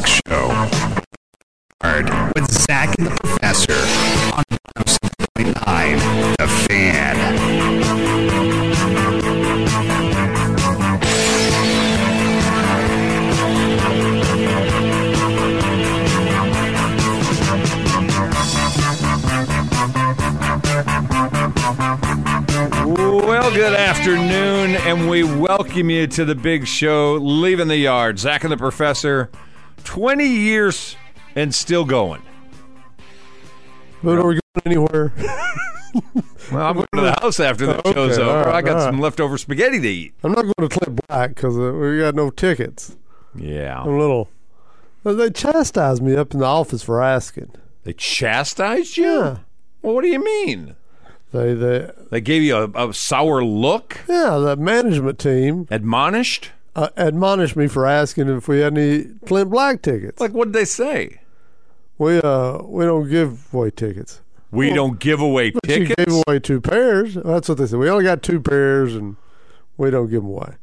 talk show. With Zach and the Professor on 107.9 The Fan. Well, good afternoon, and we welcome you to the big show, Leaving the Yard. Zach and the Professor, 20 years and still going. But are we going anywhere? Well, I'm going to the house after the Okay, show's over. right, I got some right. leftover spaghetti to eat. I'm not going to Clint Black because uh, we got no tickets. Yeah. I'm a little. Well, They chastised me up in the office for asking. They chastised you? Yeah. Well, what do you mean? They, they, They gave you a, a sour look? yeah, the management team Admonished? Uh, admonished me for asking if we had any Clint Black tickets. Like, what did they say? we uh, we don't give away tickets. We don't give away But tickets. you gave away two pairs. That's what they said. We only got two pairs, and we don't give them away.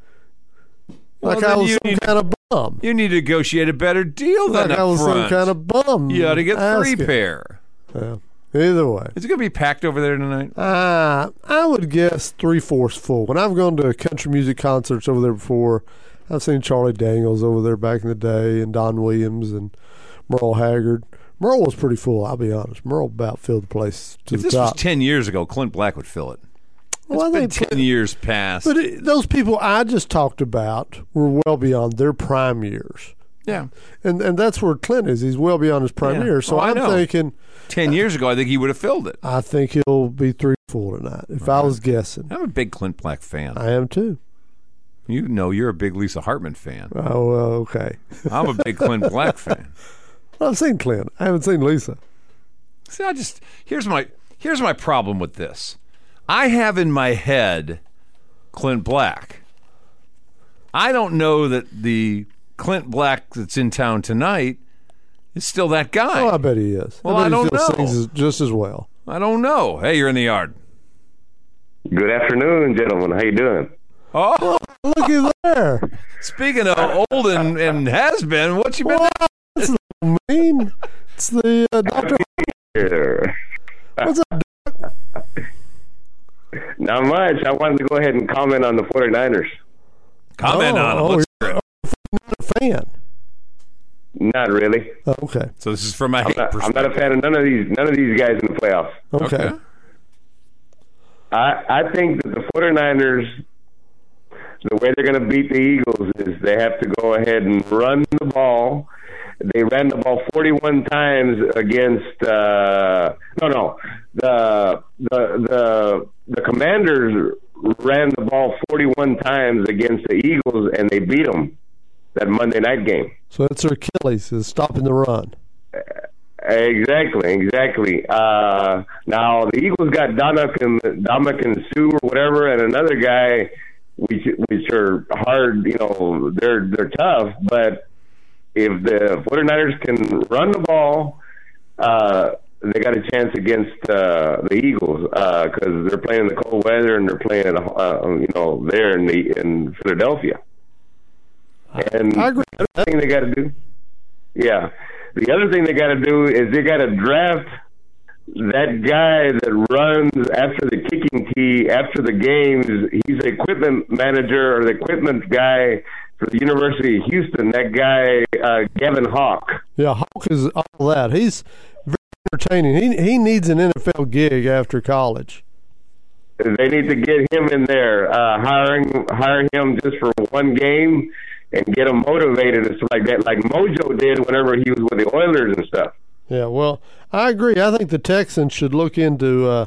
Well, Like I was some need- kind of bum. You need to negotiate a better deal Like than I up was some kind of bum. you ought to get three asking. pair. Yeah. Either way. Is it going to be packed over there tonight? Uh, I would guess three fourths full. When I've gone to country music concerts over there before, I've seen Charlie Daniels over there back in the day, and Don Williams and Merle Haggard. Merle was pretty full. I'll be honest. Merle about filled the place to If the this was 10 years ago, Clint Black would fill it. well, I been 10 years past. but it, those people I just talked about were well beyond their prime years. Yeah. And and that's where Clint is. He's well beyond his prime Yeah. years. So Oh, I I'm know. thinking, 10 years ago, I think he would have filled it. I think he'll be three full tonight. If I was guessing, I'm a big Clint Black fan. I am too. You know you're a big Lisa Hartman fan. Oh, well, okay. I'm a big Clint Black fan. I've seen Clint. I haven't seen Lisa. See, I just here's my here's my problem with this. I have in my head Clint Black. I don't know that the Clint Black that's in town tonight is still that guy. Oh, I bet he is. Well, I I don't know. sings just as well. I don't know. Hey, you're in the yard. Good afternoon, gentlemen. How you doing? Oh, looky there. speaking of old and, and has been, what you been? Wow, that's a mean. It's the uh, doctor. Here. What's up? Doc? Not much. I wanted to go ahead and comment on the 49ers. Comment Oh, on it. oh, Let's you're fan. Not really. Oh, okay. So this is from a I'm hate not, I'm not a fan of none of these none of these guys in the playoffs. Okay. Okay. I I think that the 49ers the way they're going to beat the Eagles is they have to go ahead and run the ball. They ran the ball 41 times against uh no no the the the the Commanders ran the ball 41 times against the Eagles and they beat them that Monday night game. So that's their Achilles is stopping the run. Exactly, exactly. Uh, now the Eagles got Dominic and Dominic and Sue or whatever, and another guy, which which are hard. You know, they're they're tough, but if the 49ers can run the ball, uh, they got a chance against uh, the Eagles because they're playing in the cold weather and they're playing at uh, you know there in the in Philadelphia. And I agree. the other thing they got to do, yeah, the other thing they got to do is they got to draft that guy that runs after the kicking tee after the games. He's the equipment manager or the equipment guy for the University of Houston. That guy, uh, Gavin Hawk. Yeah, Hawk is all that. He's very entertaining. He he needs an NFL gig after college. They need to get him in there, uh, hiring hire him just for one game and get him motivated and stuff like that, like Mojo did whenever he was with the Oilers and stuff. Yeah, well, I agree. I think the Texans should look into uh,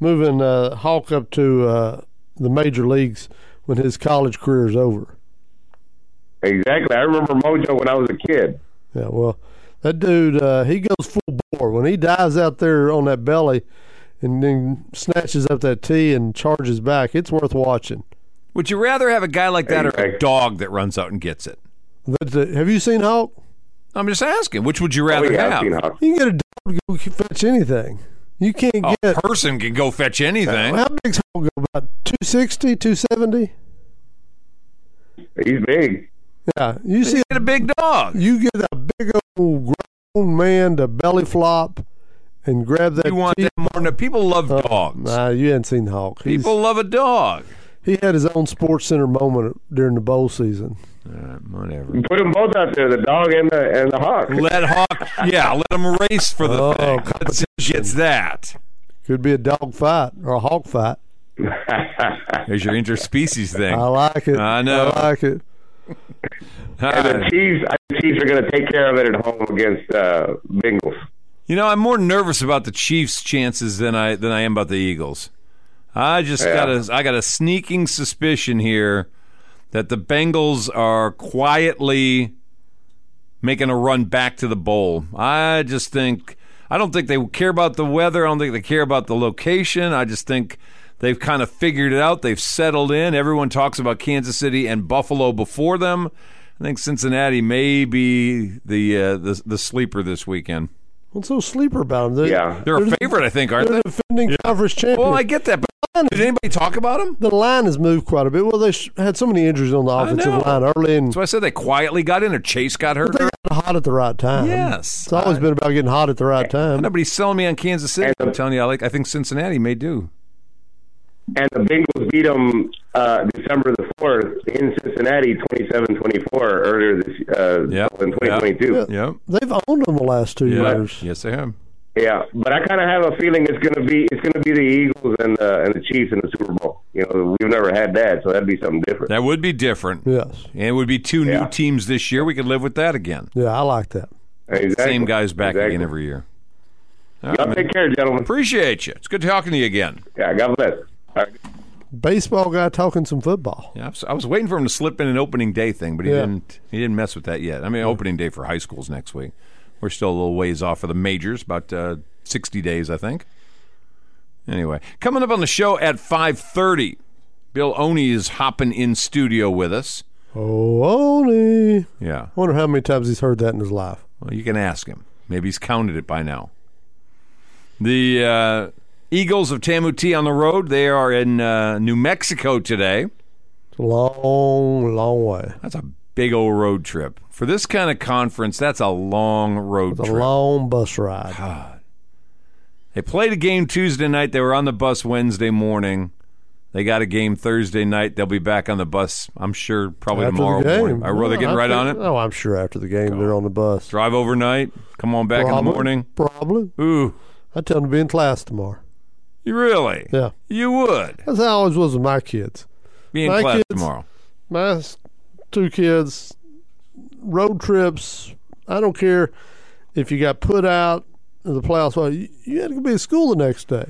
moving uh, Hawk up to uh, the major leagues when his college career is over. Exactly. I remember Mojo when I was a kid. Yeah, well, that dude, uh, he goes full bore. When he dives out there on that belly and then snatches up that tee and charges back, it's worth watching. Would you rather have a guy like that or a dog that runs out and gets it? But, uh, have you seen Hulk? I'm just asking. Which would you Oh, rather yeah, I've have? Hawk. You can get a dog to go fetch anything. You can't A get. person can go fetch anything. How big's Hulk go? About 260, 270? He's big. Yeah, you see, Get a big dog. you get a big old grown man to belly flop and grab that. You want teeth- that more than people love Oh, dogs. Nah, you hadn't seen Hulk. He's- People love a dog. He had his own Sports Center moment during the bowl season. All right, whatever. Put them both out there, the dog and the and the hawk. Let Hawk, yeah, let them race for the Oh, thing. Let's gets that. Could be a dog fight or a hawk fight. There's your interspecies thing. I like it. I know. I like it. and the Chiefs, the Chiefs are going to take care of it at home against uh, Bengals. You know, I'm more nervous about the Chiefs' chances than I than I am about the Eagles. I just Yeah. got a I got a sneaking suspicion here that the Bengals are quietly making a run back to the bowl. I just think I don't think they care about the weather. I don't think they care about the location. I just think they've kind of figured it out. They've settled in. Everyone talks about Kansas City and Buffalo before them. I think Cincinnati may be the uh, the, the sleeper this weekend. What's so sleeper about them? They, Yeah. They're a favorite, I think, aren't They're they? defending conference champions. Well, I get that, but did anybody talk about them? the line has moved quite a bit. Well, they sh- had so many injuries on the offensive line early, and So I said they quietly got in, or Chase got hurt. they got hot at the right time. Yes. it's always been about getting hot at the right time. Nobody's selling me on Kansas City. I'm telling you, I like. I think Cincinnati may do. And the Bengals beat them uh, December the 4th in Cincinnati 27-24 earlier this uh, Yep. in 2022. Yeah. Yep. They've owned them the last two Yeah. years. Yes, they have. Yeah, but I kind of have a feeling it's going to be it's going to be the Eagles and uh, and the Chiefs in the Super Bowl. You know, we've never had that, so that'd be something different. That would be different. Yes. And it would be two Yeah. new teams this year. We could live with that again. Yeah, I like that. Exactly. Same guys back Exactly. again every year. All right, Y'all man. take care, gentlemen. Appreciate you. It's good talking to you again. Yeah, God bless. Right. Baseball guy talking some football. Yeah, I was, I was waiting for him to slip in an opening day thing, but he Yeah. didn't. He didn't mess with that yet. I mean, opening day for high schools next week. We're still a little ways off for the majors, about uh, sixty days, I think. Anyway, coming up on the show at five thirty, Bill Owney is hopping in studio with us. Oh, Oni. Yeah, I wonder how many times he's heard that in his life. well, you can ask him. Maybe he's counted it by now. The uh, Eagles of TAMUT on the road. They are in uh, New Mexico today. It's a long, long way. That's a big old road trip. For this kind of conference, that's a long road It's a trip. long bus ride. they played a game Tuesday night. They were on the bus Wednesday morning. They got a game Thursday night. They'll be back on the bus, I'm sure, probably After tomorrow morning. Are they Well, getting right think- on it? Oh, I'm sure after the game they're on the bus. Drive overnight, come on back in the morning. Probably. Ooh, I tell them to be in class tomorrow. You really? Yeah. You would That's how I always was with my kids. be in My class kids- tomorrow. My two kids, road trips. I don't care if you got put out in the playoffs. Well, you, you had to be at school the next day.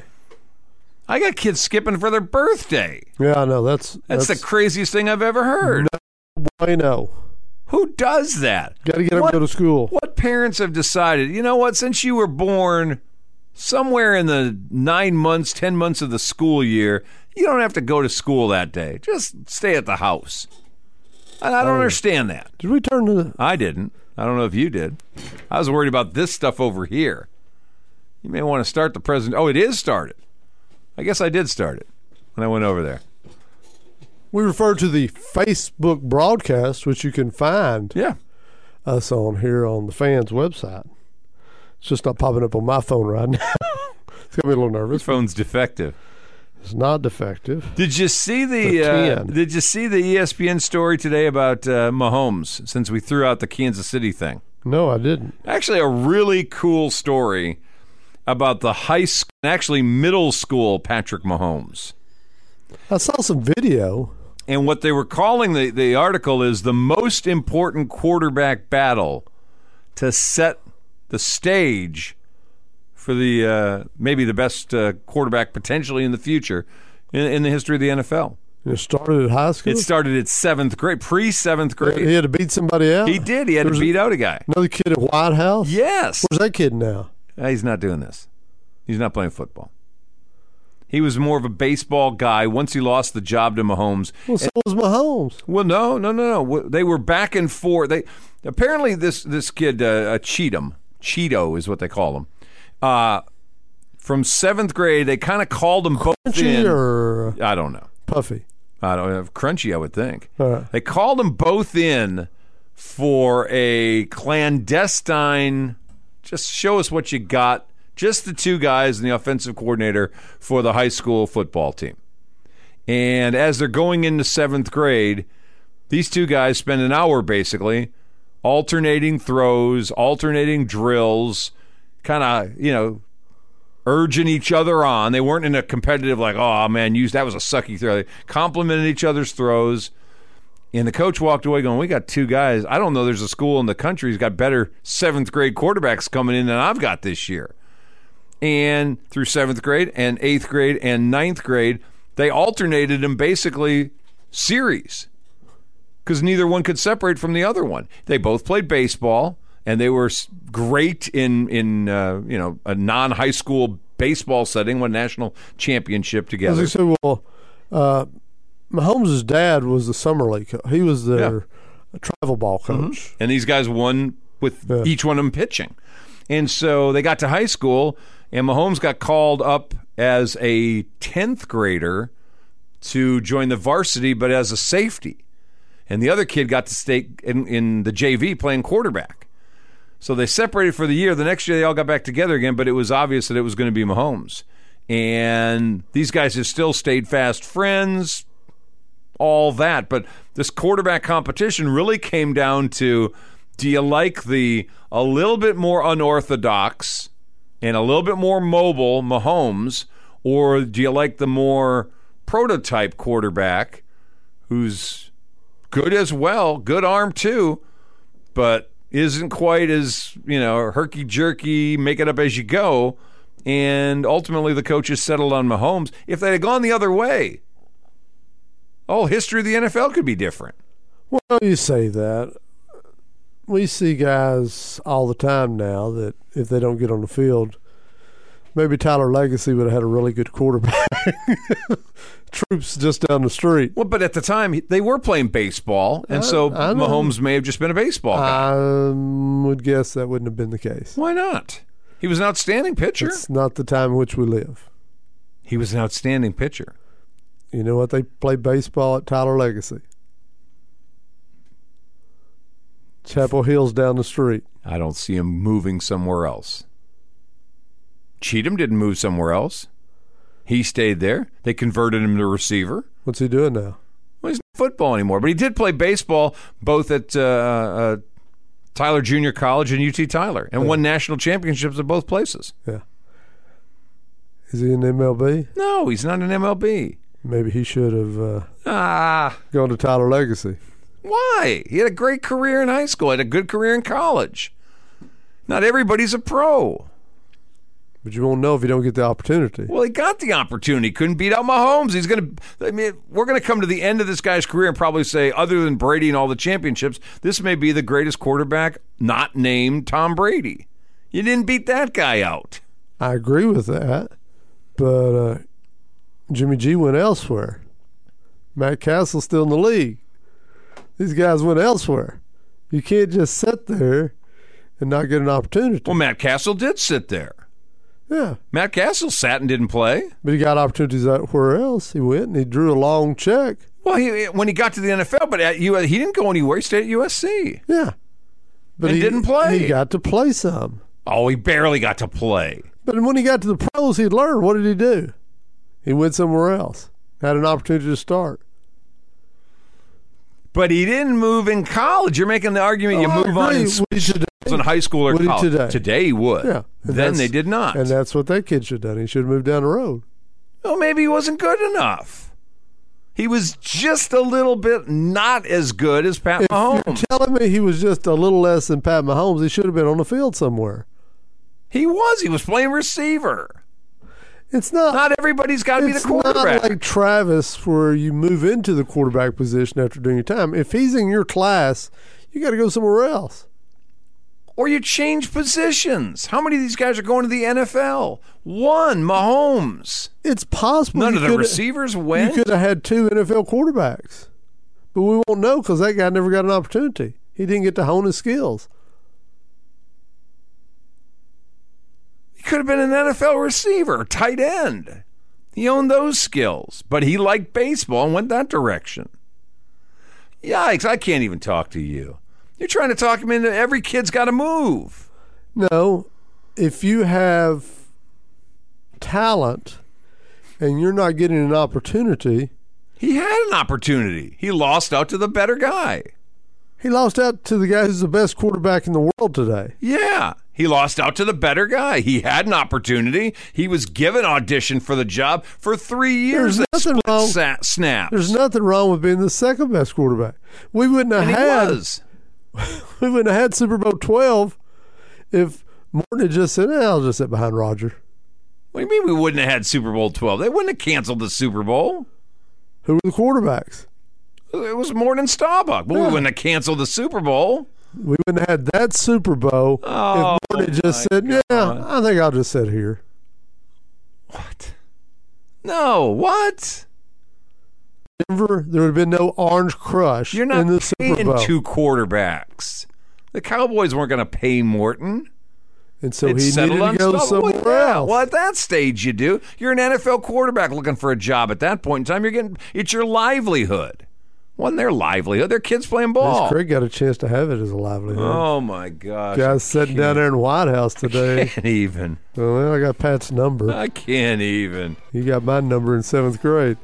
I got kids skipping for their birthday. Yeah, I know. That's That's, that's the craziest thing I've ever heard. I know. Who does that? Got to get them What- to go to school. What parents have decided, you know what, since you were born somewhere in the nine months, ten months of the school year, you don't have to go to school that day. Just stay at the house. And I don't oh. understand that. Did we turn to? The. I didn't. I don't know if you did. I was worried about this stuff over here. You may want to start the present. Oh, it is started. I guess I did start it when I went over there. We refer to the Facebook broadcast, which you can find Yeah. us on here on the fans website. It's just not popping up on my phone right now. it's got me a little nervous. phone's defective. It's not defective. Did you see the, uh, Did you see the ESPN story today about uh, Mahomes? Since we threw out the Kansas City thing, No, I didn't. actually a really cool story about the high school, actually middle school Patrick Mahomes. I saw some video. And what they were calling the, the article is the most important quarterback battle to set the stage for the uh, maybe the best uh, quarterback potentially in the future in, in the history of the NFL. It started at high school. It started at seventh grade, pre seventh grade. he had to beat somebody out. He did. He had to beat out a guy. Another kid at White House. Yes. Where's that kid now? Uh, He's not doing this. He's not playing football. He was more of a baseball guy once he lost the job to Mahomes. Well, so was Mahomes. Well, no, no, no, no. They were back and forth. They apparently this this kid uh, uh, Cheatham, Cheeto is what they call them. Uh, from seventh grade, they kind of called him both Crunchy in. or I don't know. Puffy? I don't know, crunchy, I would think. Right. They called them both in for a clandestine, just show us what you got. Just the two guys and the offensive coordinator for the high school football team. And as they're going into seventh grade, these two guys spend an hour basically alternating throws, alternating drills, kind of, you know, urging each other on. They weren't in a competitive, like, oh man, you, that was a sucky throw. They complimented each other's throws. And the coach walked away going, We got two guys. I don't know there's a school in the country who's got better seventh grade quarterbacks coming in than I've got this year. And through seventh grade and eighth grade and ninth grade, they alternated them basically series because neither one could separate from the other one. They both played baseball and they were great in in uh, you know a non high school baseball setting, won national championship together. As. I said, well, uh, Mahomes' dad was the summer league. Co- he was their travel ball coach. and these guys won with Yeah. each one of them pitching. And so they got to high school, and Mahomes got called up as a 10th grader to join the varsity, but as a safety. And the other kid got to stay in, in the JV playing quarterback. So they separated for the year. The next year, they all got back together again, but it was obvious that it was going to be Mahomes. And these guys have still stayed fast friends, all that. But this quarterback competition really came down to do you like the a little bit more unorthodox and a little bit more mobile Mahomes, or do you like the more prototype quarterback who's good as well, good arm too, but isn't quite as, you know, herky jerky, make it up as you go. And ultimately, the coaches settled on Mahomes. If they had gone the other way, all history of the NFL could be different. Well, you say that. We see guys all the time now that if they don't get on the field, maybe Tyler Legacy would have had a really good quarterback. Troops just down the street. Well, but at the time, they were playing baseball, and I- so I know. Mahomes may have just been a baseball guy. I would guess that wouldn't have been the case. Why not? He was an outstanding pitcher. It's not the time in which we live. He was an outstanding pitcher. You know what? They play baseball at Tyler Legacy. Chapel Hill's down the street. I don't see him moving somewhere else. Cheatham didn't move somewhere else. He stayed there. They converted him to receiver. What's he doing now? Well, he's not football anymore, but he did play baseball both at uh, uh, Tyler Junior College and UT Tyler, and won national championships at both places. Yeah. Is he in MLB? No, he's not an MLB. Maybe he should have uh, Ah, gone to Tyler Legacy. why? He had a great career in high school. Had a good career in college. Not everybody's a pro. But you won't know if you don't get the opportunity. Well, he got the opportunity. Couldn't beat out Mahomes. He's going to. I mean, we're going to come to the end of this guy's career and probably say, other than Brady and all the championships, this may be the greatest quarterback not named Tom Brady. You didn't beat that guy out. I agree with that. But uh, Jimmy G went elsewhere. Matt Cassel's still in the league. These guys went elsewhere. You can't just sit there and not get an opportunity. Well, Matt Cassel did sit there. Yeah. Matt Cassel sat and didn't play. But he got opportunities where else. He went and he drew a long check. Well, he, when he got to the NFL, but at U, he didn't go anywhere. He stayed at USC. Yeah. But And he didn't play. He got to play some. Oh, he barely got to play. But when he got to the pros, he learned. What did he do? He went somewhere else. Had an opportunity to start. But he didn't move in college. You're making the argument you Oh, move on in, today? in high school or college. today? today he would. Yeah. Then they did not. And that's what that kid should have done. He should have moved down the road. Well, maybe he wasn't good enough. He was just a little bit not as good as Pat If Mahomes. you're telling me he was just a little less than Pat Mahomes, he should have been on the field somewhere. He was. He was playing receiver. It's not. Not everybody's got to be the quarterback. it's not like Travis, where you move into the quarterback position after doing your time. If he's in your class, you got to go somewhere else. or you change positions. How many of these guys are going to the NFL? One, Mahomes. It's possible. None of the receivers You could have had two NFL quarterbacks, but we won't know because that guy never got an opportunity. He didn't get to hone his skills. He could have been an NFL receiver, tight end. He owned those skills, but he liked baseball and went that direction. Yikes, I can't even talk to you. You're trying to talk him into every kid's got to move. No, if you have talent and you're not getting an opportunity, He had an opportunity. He lost out to the better guy. he lost out to the guy who's the best quarterback in the world today. Yeah, he lost out to the better guy. He had an opportunity. He was given audition for the job for three years. There's nothing wrong- sa- snaps. There's nothing wrong with being the second best quarterback. We wouldn't have and had we wouldn't have had Super Bowl twelve if Morton had just said, eh, "I'll just sit behind Roger." What do you mean we wouldn't have had Super Bowl 12? They wouldn't have canceled the Super Bowl. Who were the quarterbacks? It was Morton Staubach. But we wouldn't have canceled the Super Bowl. We wouldn't have had that Super Bowl Oh, if Morton had just said, "Yeah, I think I'll just sit here." What? No, what? Denver, there would have been no Orange Crush You're not in the Super paying Bowl, two quarterbacks. The Cowboys weren't going to pay Morton. and so he needed to go stuff. somewhere Well, yeah. else. Well, at that stage, you do. You're an NFL quarterback looking for a job. At that point in time, you're getting it's your livelihood. Wasn't their livelihood? Their kids playing ball. Craig got a chance to have it as a livelihood. Oh my gosh! Guys sitting down there in White House I today. can't even. well, I got Pat's number. I can't even. You got my number in seventh grade.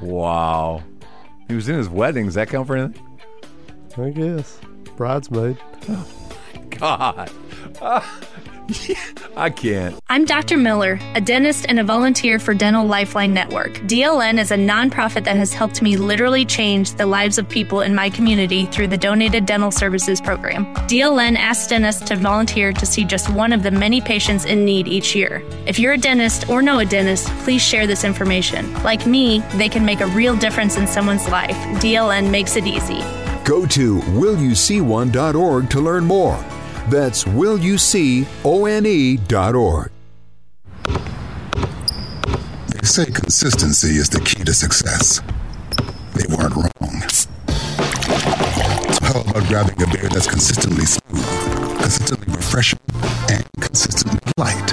Wow. He was in his wedding. Does that count for anything? I guess. Bridesmaid. God. I can't. I'm Dr. Miller, a dentist and a volunteer for Dental Lifeline Network. DLN is a nonprofit that has helped me literally change the lives of people in my community through the Donated Dental Services Program. DLN asks dentists to volunteer to see just one of the many patients in need each year. If you're a dentist or know a dentist, please share this information. Like me, they can make a real difference in someone's life. DLN makes it easy. Go to willyouseeone.org to learn more. That's willyouseeone.org. They say consistency is the key to success. They weren't wrong. So how about grabbing a beer that's consistently smooth, consistently refreshing, and consistently light?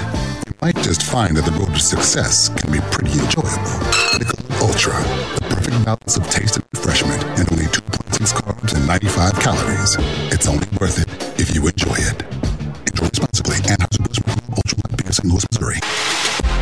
Might just find that the road to success can be pretty enjoyable. Michelob Ultra, the perfect balance of taste and refreshment, and only 2.6 carbs and 95 calories. It's only worth it if you enjoy it. Enjoy responsibly. Anheuser-Busch Michelob Ultra St. Louis, Missouri.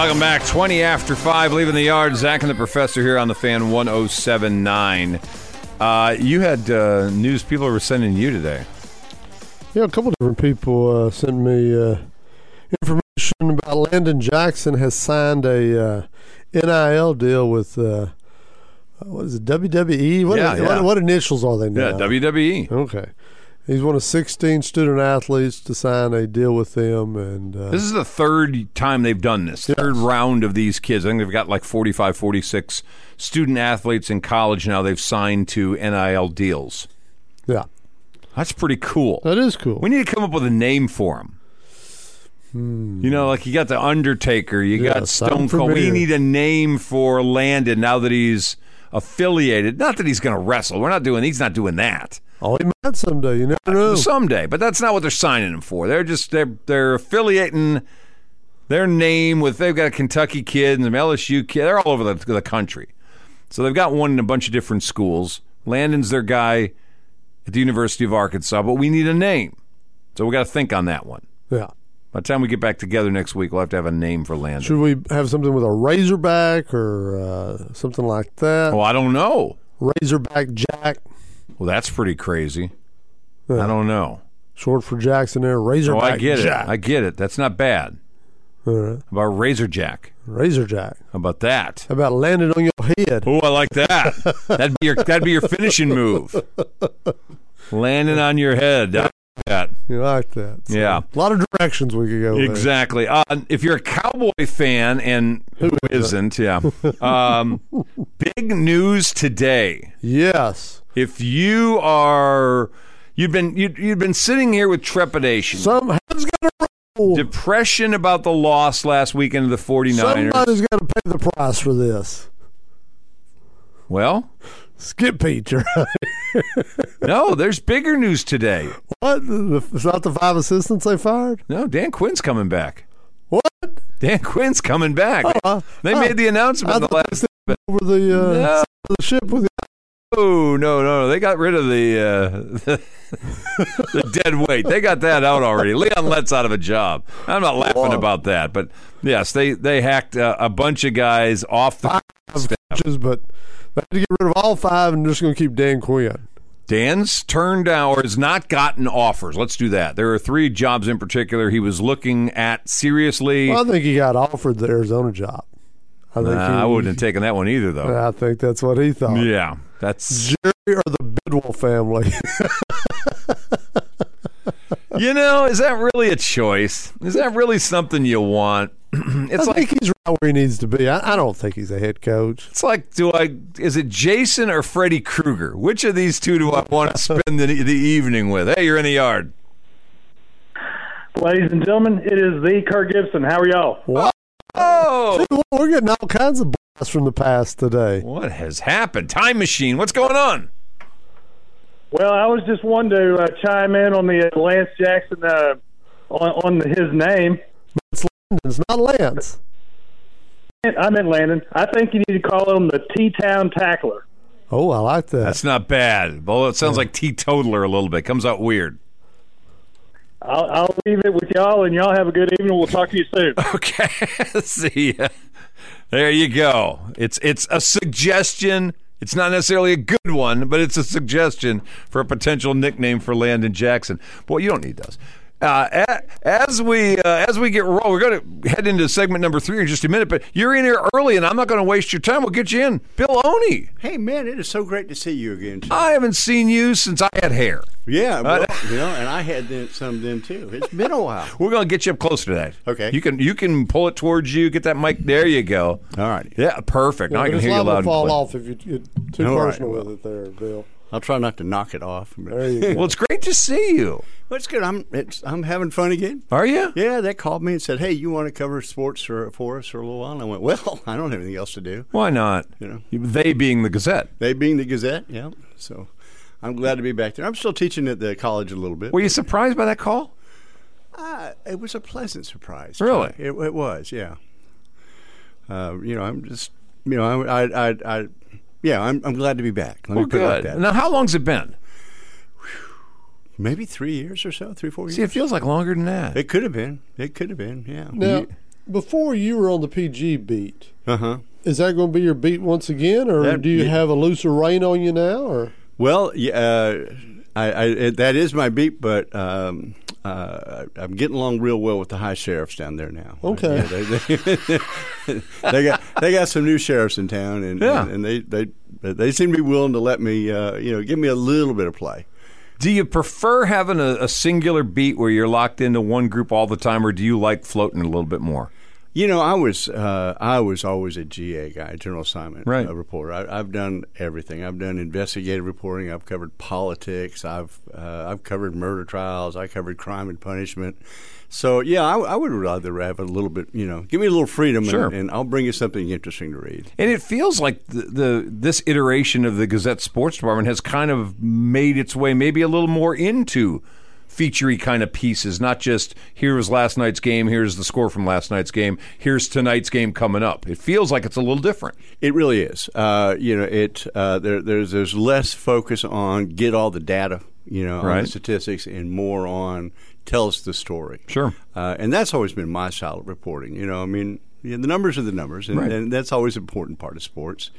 Welcome back. 20 after 5, leaving the yard. Zach and the professor here on the fan 1079. Uh, you had uh, news people were sending you today. Yeah, a couple different people uh, sent me uh, information about Landon Jackson has signed a uh, NIL deal with uh, what is it WWE? What, Yeah, what- yeah. what initials are they now? Yeah. WWE. Okay, he's one of 16 student athletes to sign a deal with them, and uh, This is the third time they've done this, third round of these kids. I think they've got like 45, 46 student athletes in college now they've signed to NIL deals. yeah, That's pretty cool. that is cool. We need to come up with a name for him. You know, like you got the Undertaker, you Yeah, got Stone Cold. We need a name for Landon now that he's affiliated. Not that he's going to wrestle. We're not doing. He's not doing that oh, he might someday. You never know. someday. But that's not what they're signing him for. They're just they're they're affiliating their name with. They've got a Kentucky kid and some LSU kid. They're all over the, the country. So they've got one in a bunch of different schools. Landon's their guy at the University of Arkansas, but we need a name. So we got to think on that one. Yeah. By the time we get back together next week, we'll have to have a name for Landon. Should we have something with a Razorback or uh, something like that? Oh, I don't know. Razorback Jack, Well, that's pretty crazy. Yeah. I don't know. short for Jackson there. Oh, Razorback I get Jack. it. I get it. That's not bad. All right. About Razor Jack. Razor Jack. How about that? How about landing on your head? Oh, I like that. that'd be your that'd be your finishing move. Landing on your head. That. You like that? So, Yeah. A lot of directions we could go. Exactly. Uh, if you're a Cowboy fan, and who isn't? Yeah. Um, big news today. Yes. If you are, you've been you, you've been sitting here with trepidation, Some has got to roll. depression about the loss last weekend of the 49ers. Somebody's got to pay the price for this. Well, Skip Peete, you're right. no, there's bigger news today. What? The- It's not the five assistants they fired? No, Dan Quinn's coming back. What? Dan Quinn's coming back. Uh, they uh, made the announcement in the last. over the, uh, No. the ship with the. Oh no, no, no! They got rid of the uh, the dead weight. They got that out already. Leon Lett's out of a job. I'm not laughing Whoa. about that, but yes, they they hacked uh, a bunch of guys off the. but they had to get rid of all five and just going to keep Dan Quinn. Dan's turned down or has not gotten offers. Let's do that. There are three jobs in particular he was looking at seriously. Well, I think he got offered the Arizona job. I think Nah, he, I wouldn't have taken that one either, though. I think that's what he thought. Yeah, that's Jerry or the Bidwell family. you know, is that really a choice? Is that really something you want? it's I like think he's right where he needs to be. I, I don't think he's a head coach. It's like, do I? Is it Jason or Freddy Krueger? Which of these two do I want to spend the, the evening with? Hey, you're in the yard. Ladies and gentlemen, it is the Kirk Gibson. How are y'all? What? Oh, Well, we're getting all kinds of blasts from the past today. what has happened? Time machine. What's going on? Well, I was just wanting to uh, chime in on the uh, Lance Jackson uh, on, on his name. It's Landon's, not Lance. I meant Landon. I think you need to call him the T-Town Tackler. Oh, I like that. That's not bad. Although it sounds like teetotaler a little bit. Comes out weird. I'll, I'll leave it with y'all, and y'all have a good evening. We'll talk to you soon. Okay. See ya. There you go. It's it's a suggestion. It's not necessarily a good one, but it's a suggestion for a potential nickname for Landon Jackson. Boy, you don't need those. Uh, as we uh, as we get roll, we're going to head into segment number three in just a minute. But you're in here early, and I'm not going to waste your time. We'll get you in, Bill Owney. Hey man, it is so great to see you again. Chuck. I haven't seen you since I had hair. yeah, well, you know, and I had then, some then too. It's been a while. We're going to get you up closer to that. Okay. You can you can pull it towards you. Get that mic. There you go. All right, Yeah, perfect. now I can it's hear you liable loud to and fall off if you get too All right, personal well. with it there, Bill. I'll try not to knock it off. There you go. Well, it's great to see you. Well, it's good. I'm it's, I'm having fun again. Are you? Yeah, they called me and said, "Hey, you want to cover sports for, for us for a little while?" And I went, "Well, I don't have anything else to do." Why not? You know. they being the Gazette. They being the Gazette, yeah. So I'm glad to be back there. I'm still teaching at the college a little bit. Were you surprised by that call? Uh, it was a pleasant surprise. Really? It, it was, yeah. Uh, you know, I'm just, you know, I, I, I, I yeah, I'm, I'm glad to be back. Let Well, me put it like good. that. Now, how long's it been? Maybe three years or so, three, four years. See, it feels like longer than that. it could have been. It could have been. Yeah. Now, before you were on the PG beat, Uh huh. is that going to be your beat once again, or That- do you yeah. have a looser rein on you now? Or Well, yeah, uh, I, I, it, that is my beat, but um, uh, I'm getting along real well with the high sheriffs down there now. Okay. Yeah, they, they, they got they got some new sheriffs in town, and Yeah. and, they, they they seem to be willing to let me, uh, you know, give me a little bit of play. Do you prefer having a, a singular beat where you're locked into one group all the time, or do you like floating a little bit more? You know, I was uh, I was always a GA guy, general assignment Right. reporter. I, I've done everything. I've done investigative reporting. I've covered politics. I've uh, I've covered murder trials. I covered crime and punishment. So yeah, I, I would rather have a little bit. You know, give me a little freedom, Sure. and, and I'll bring you something interesting to read. And it feels like the, the this iteration of the Gazette Sports Department has kind of made its way maybe a little more into featurey kind of pieces, not just here was last night's game, here's the score from last night's game, here's tonight's game coming up. It feels like it's a little different. It really is. Uh, you know, it uh, there, there's there's less focus on get all the data, you know, on the statistics, and more on tell us the story. Sure. Uh, and that's always been my style of reporting. You know, I mean, yeah, the numbers are the numbers, and, Right. and that's always an important part of sports.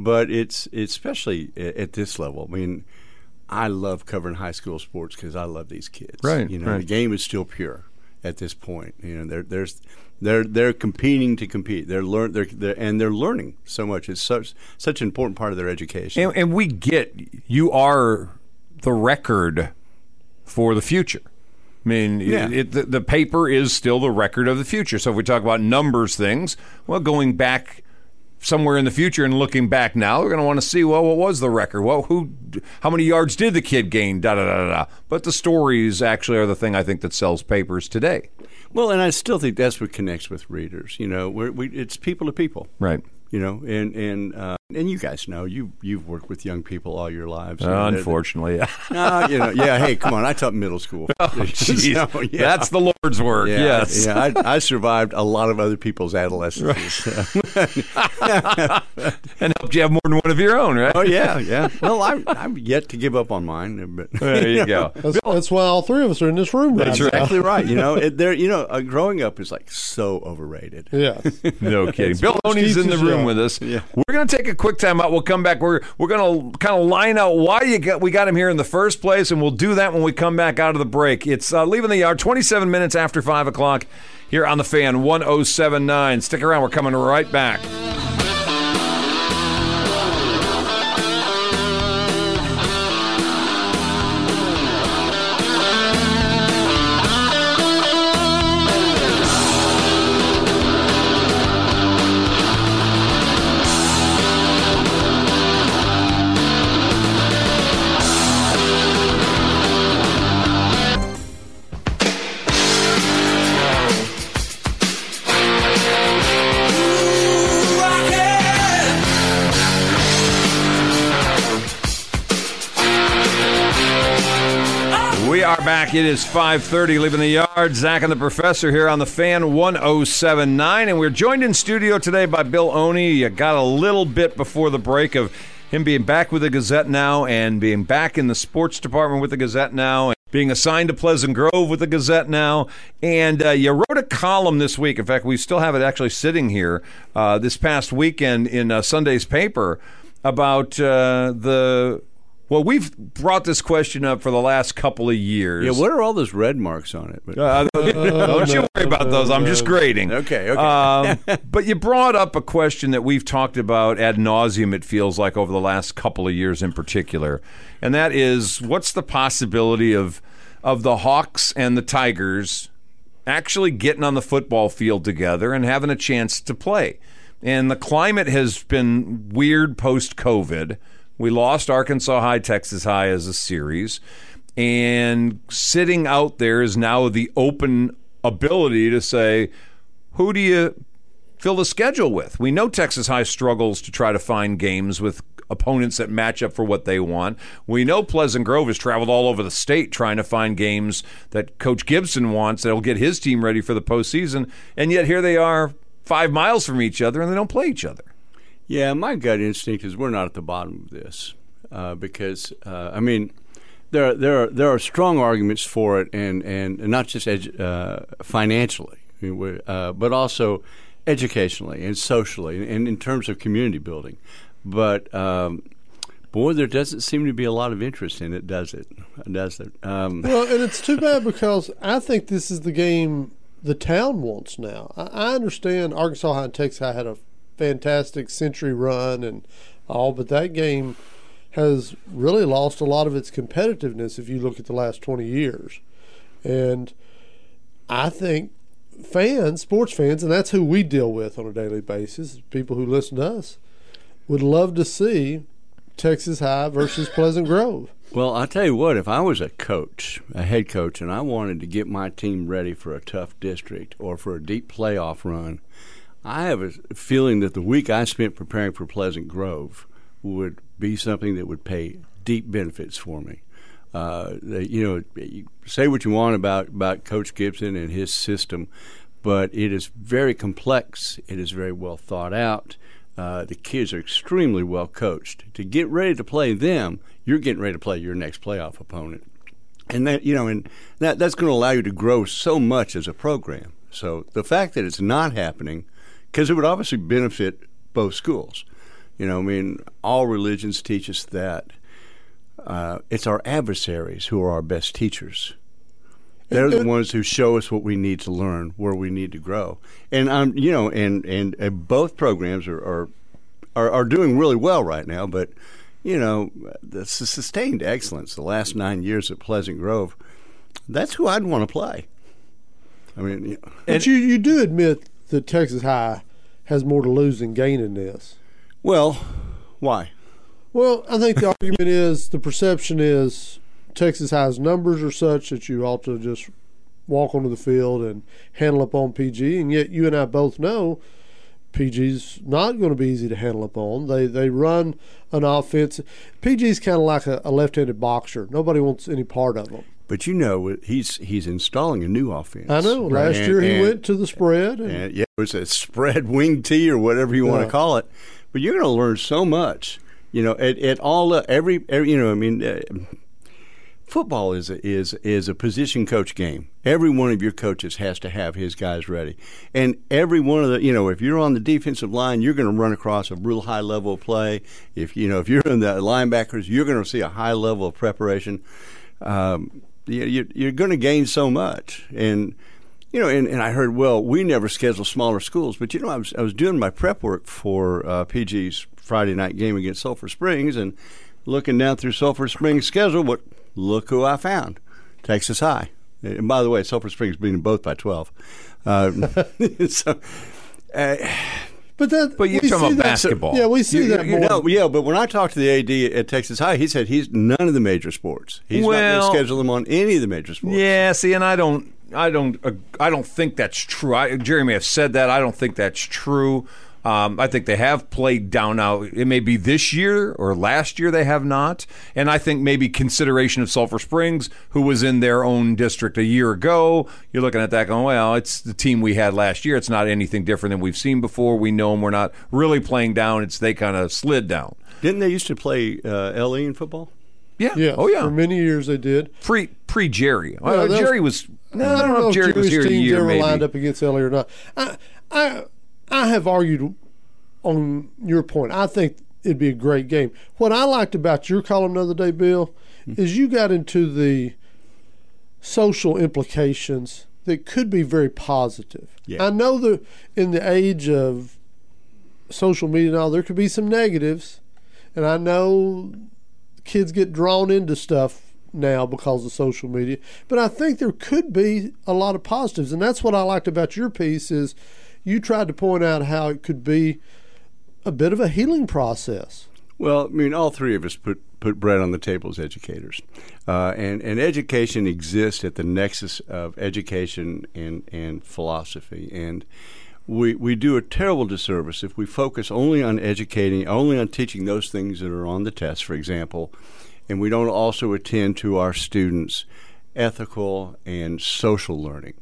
But it's, it's especially at this level. I mean, I love covering high school sports because I love these kids. Right, You know, right. the game is still pure. at this point. You know, they're there's they're they're competing to compete. They're learn they're, they're and they're learning so much. It's such such an important part of their education. And, and we get you are the record for the future. I mean, Yeah. it, the, the paper is still the record of the future. So if we talk about numbers things, well, going back somewhere in the future and looking back now, we're going to want to see well, what was the record? Well, who, how many yards did the kid gain? Da da da da. da. But the stories actually are the thing I think that sells papers today. Well, and I still think that's what connects with readers. You know, we're, we it's people to people. Right. You know, and and uh, and you guys know you you've worked with young people all your lives. You Uh, know, they're- unfortunately, No, you know, yeah. Hey, come on! I taught middle school. Oh, jeez. So, yeah. That's the Lord's work. Yeah, yes. yeah. I, I survived a lot of other people's adolescence. and helped you have more than one of your own, right? oh yeah, yeah. Well, I'm I'm yet to give up on mine, but There you go. That's, that's why all three of us are in this room right That's now. right. exactly right. You know, it, there. You know, uh, growing up is like so overrated. Yeah. No kidding. Bill Sports Owney's in the room with us. Yeah. We're going to take a quick time out. We'll come back. We're we're going to kind of line out why you got we got him here in the first place, and we'll do that when we come back out of the break. It's uh, leaving the yard 27 minutes after five o'clock here on the Fan 1079. Stick around. We're coming right back. We are back. It is 5:30 leaving the yard. Zach and the professor here on the Fan 1079 and we're joined in studio today by Bill Owney. You got a little bit before the break of him being back with the Gazette now and being back in the sports department with the Gazette now and being assigned to Pleasant Grove with the Gazette now. And uh, you wrote a column this week. In fact, we still have it actually sitting here uh, this past weekend in uh, Sunday's paper about uh, the well, we've brought this question up for the last couple of years. Yeah, what are all those red marks on it? Uh, don't you worry about those. I'm just grading. Okay, okay. Um, but you brought up a question that we've talked about ad nauseum. It feels like over the last couple of years, in particular, and that is what's the possibility of of the Hawks and the Tigers actually getting on the football field together and having a chance to play. And the climate has been weird post COVID. We lost Arkansas High, Texas High as a series. And sitting out there is now the open ability to say, who do you fill the schedule with? We know Texas High struggles to try to find games with opponents that match up for what they want. We know Pleasant Grove has traveled all over the state trying to find games that Coach Gibson wants that'll get his team ready for the postseason. And yet here they are five miles from each other and they don't play each other. Yeah, my gut instinct is we're not at the bottom of this uh, because uh, I mean there there are there are strong arguments for it and and not just edu- uh, financially, I mean, uh, but also educationally and socially and in terms of community building. But um, boy, there doesn't seem to be a lot of interest in it, does it? Does it? Um, Well, and it's too bad because I think this is the game the town wants now. I, I understand Arkansas High and Texas High had a fantastic century run and all, but that game has really lost a lot of its competitiveness if you look at the last 20 years. And I think fans, sports fans, and that's who we deal with on a daily basis, people who listen to us, would love to see Texas High versus Pleasant Grove. Well, I'll tell you what, if I was a coach, a head coach, and I wanted to get my team ready for a tough district or for a deep playoff run, I have a feeling that the week I spent preparing for Pleasant Grove would be something that would pay deep benefits for me. Uh, you know, say what you want about, about Coach Gibson and his system, but it is very complex. It is very well thought out. Uh, the kids are extremely well coached. To get ready to play them, you're getting ready to play your next playoff opponent, and that you know, and that that's going to allow you to grow so much as a program. So the fact that it's not happening, because it would obviously benefit both schools. You know, I mean, all religions teach us that uh, it's our adversaries who are our best teachers. They're the ones who show us what we need to learn, where we need to grow, and um, you know, and and, and both programs are, are are are doing really well right now. But you know, the sustained excellence the last nine years at Pleasant Grove, that's who I'd want to play. I mean, you know, But you, you do admit that Texas High has more to lose than gain in this. well, why? Well, I think the argument is the perception is Texas High's numbers are such that you ought to just walk onto the field and handle up on PG, and yet you and I both know PG's not going to be easy to handle up on. They they run an offense. PG's kind of like a, a left-handed boxer. Nobody wants any part of them. But you know, he's he's installing a new offense. I know. Last And- year he and- went to the spread. And, and yeah, it was a spread wing tee or whatever you want to call it. But you're going to learn so much. You know, at, at all uh, every, every you know, I mean, uh, football is a, is is a position coach game. Every one of your coaches has to have his guys ready, and every one of the you know, if you're on the defensive line, you're going to run across a real high level of play. If you know, if you're in the linebackers, you're going to see a high level of preparation. Um, you, you, you're going to gain so much, and you know, and, and I heard, well, we never schedule smaller schools, but you know, I was I was doing my prep work for uh, PG's Friday night game against Sulphur Springs, and looking down through Sulphur Springs' schedule, what look who I found, Texas High. And by the way, Sulphur Springs beating both by twelve. Uh, so. Uh, but that, But you're we talking see about that- basketball. Yeah, we see you, that you more. know, yeah, but when I talked to the AD at Texas High, he said he's none of the major sports. He's not going to schedule them on any of the major sports. Yeah, see, and I don't, I don't, uh, I don't think that's true. I, Jerry may have said that. I don't think that's true. Um, I think they have played down now. It may be this year or last year they have not, and I think maybe consideration of Sulphur Springs, who was in their own district a year ago. You're looking at that going, well, it's the team we had last year. It's not anything different than we've seen before. We know them. We're not really playing down. It's they kind of slid down. Didn't they used to play uh, LE in football? Yeah. Yeah. Oh yeah. For many years they did. Pre pre Jerry. Yeah, Well, that Jerry was. No, I don't know if Jerry was Jerry's here a year. ever Maybe. lined up against LA or not. I, I, I have argued on your point. I think it'd be a great game. What I liked about your column the other day, Bill, Hmm. is you got into the social implications that could be very positive. Yeah. I know that in the age of social media and all, there could be some negatives, and I know kids get drawn into stuff now because of social media. But I think there could be a lot of positives, and that's what I liked about your piece is you tried to point out how it could be a bit of a healing process. Well, I mean, all three of us put, put bread on the table as educators. Uh, and, and education exists at the nexus of education and, and philosophy. And we, we do a terrible disservice if we focus only on educating, only on teaching those things that are on the test, for example, and we don't also attend to our students' ethical and social learning.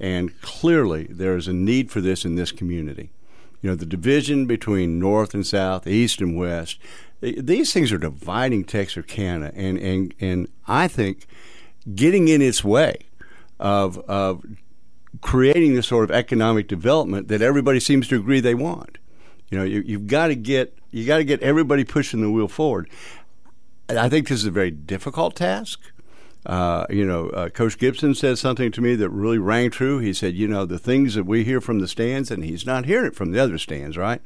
And clearly, there is a need for this in this community. You know, the division between North and South, East and West, eh, these things are dividing Texarkana, and, and, and I think getting in its way of, of creating the sort of economic development that everybody seems to agree they want. You know, you, you've got to get you got to get everybody pushing the wheel forward. I think this is a very difficult task. Uh, you know, uh, Coach Gibson said something to me that really rang true. He said, you know, the things that we hear from the stands, and he's not hearing it from the other stands, right?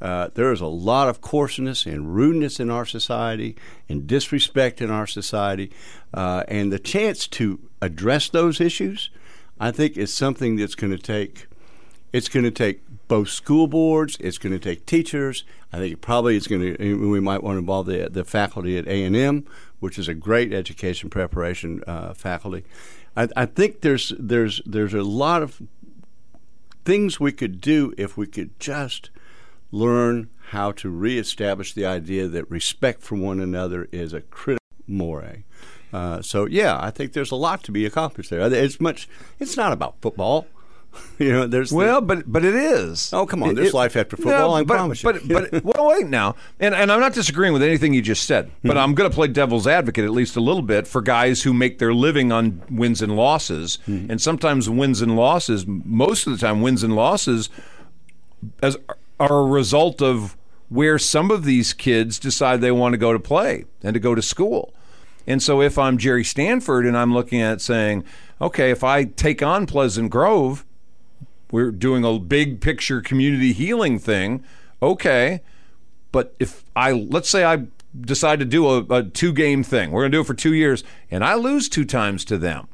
Uh, there is a lot of coarseness and rudeness in our society, and disrespect in our society, uh, and the chance to address those issues, I think, is something that's going to take. It's going to take both school boards. It's going to take teachers. I think probably it's going to. We might want to involve the the faculty at A and M, which is a great education preparation uh, faculty. I, I think there's there's there's a lot of things we could do if we could just learn how to reestablish the idea that respect for one another is a critical more. Uh, so yeah, I think there's a lot to be accomplished there. It's much. It's not about football. you know, there's Well, but but it is. Oh, come on, It- there's it- life after football, I but, promise you. But but well, wait now, and and I'm not disagreeing with anything you just said, but Hmm. I'm going to play devil's advocate at least a little bit for guys who make their living on wins and losses, Hmm. and sometimes wins and losses, most of the time, wins and losses, as are a result of where some of these kids decide they want to go to play and to go to school. And so if I'm Jerry Stanford and I'm looking at saying, okay, if I take on Pleasant Grove, we're doing a big picture community healing thing. Okay. But if I, let's say I decide to do a, a two game thing, we're going to do it for two years, and I lose two times to them.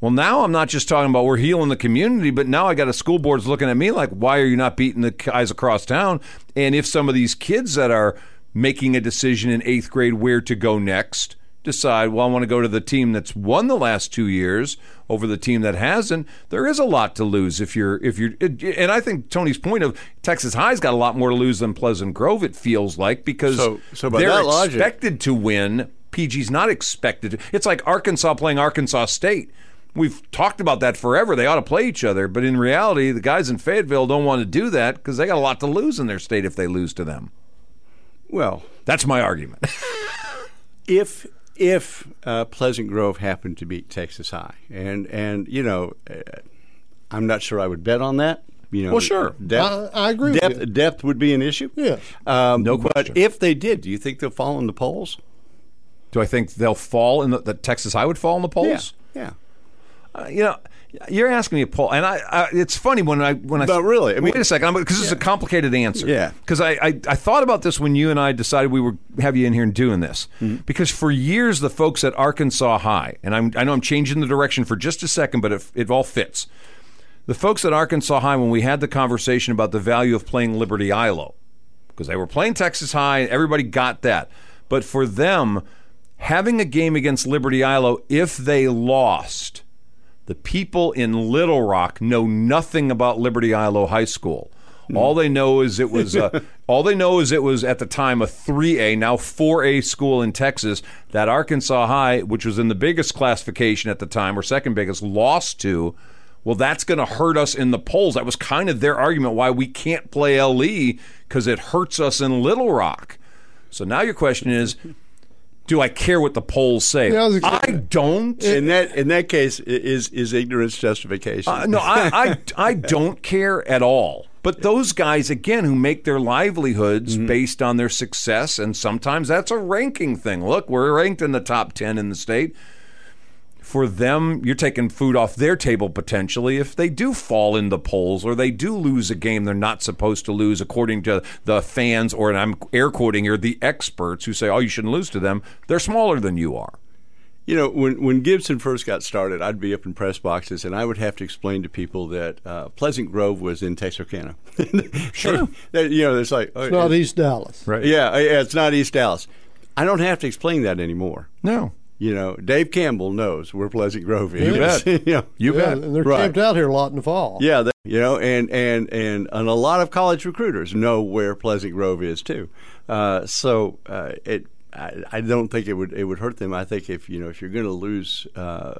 Well, now I'm not just talking about we're healing the community, but now I got a school board's looking at me like, why are you not beating the guys across town? And if some of these kids that are making a decision in eighth grade where to go next decide, well, I want to go to the team that's won the last two years over the team that hasn't, there is a lot to lose if you're if you're. And I think Tony's point of Texas High's got a lot more to lose than Pleasant Grove. It feels like because So- so they're that logic- expected to win. PG's not expected. to. It's like Arkansas playing Arkansas State. We've talked about that forever. They ought to play each other, but in reality, the guys in Fayetteville don't want to do that because they got a lot to lose in their state if they lose to them. Well, That's my argument. if if uh, Pleasant Grove happened to beat Texas High, and and you know, uh, I'm not sure I would bet on that. You know, Well, sure. depth, I, I agree with depth, you. depth would be an issue. Yeah. um, No But question. if they did, do you think they'll fall in the polls? Do I think they'll fall in the that Texas High would fall in the polls? Yeah. Uh, you know, you're asking me a poll, and I, I it's funny when I when I But really, I mean- wait a second, because it's a complicated answer. Yeah. because I, I I thought about this when you and I decided we would have you in here and doing this, Mm-hmm. because for years the folks at Arkansas High, and I'm I know I'm changing the direction for just a second, but it, it all fits. The folks at Arkansas High, when we had the conversation about the value of playing Liberty Eylau, because they were playing Texas High, everybody got that. But for them, having a game against Liberty Eylau, if they lost, the people in Little Rock know nothing about Liberty Eylau High School. All they know is it was uh, all they know is it was at the time a 3A, now 4A school in Texas that Arkansas High, which was in the biggest classification at the time or second biggest, lost to. Well, that's going to hurt us in the polls. That was kind of their argument why we can't play LE because it hurts us in Little Rock. So now your question is, do I care what the polls say? Yeah, I was I don't. In that in that case, is is ignorance justification? Uh, no, I, I, I don't care at all. But those guys, again, who make their livelihoods based on their success, and sometimes that's a ranking thing. Look, we're ranked in the top 10 in the state. For them, you're taking food off their table potentially if they do fall in the polls or they do lose a game they're not supposed to lose, according to the fans, or and I'm air quoting here, the experts who say, oh, you shouldn't lose to them. They're smaller than you are. You know, when when Gibson first got started, I'd be up in press boxes, and I would have to explain to people that uh, Pleasant Grove was in Texarkana. sure. you know, it's like oh, It's not East Dallas. Right. Yeah, uh, yeah, it's not East Dallas. I don't have to explain that anymore. No. You know, Dave Campbell knows where Pleasant Grove is. You bet. you know, You Yeah, bet. and they're Right. camped out here a lot in the fall. Yeah, they, you know, and, and and and a lot of college recruiters know where Pleasant Grove is too. Uh, so uh, it, I, I don't think it would it would hurt them. I think if you know if you're going to lose uh,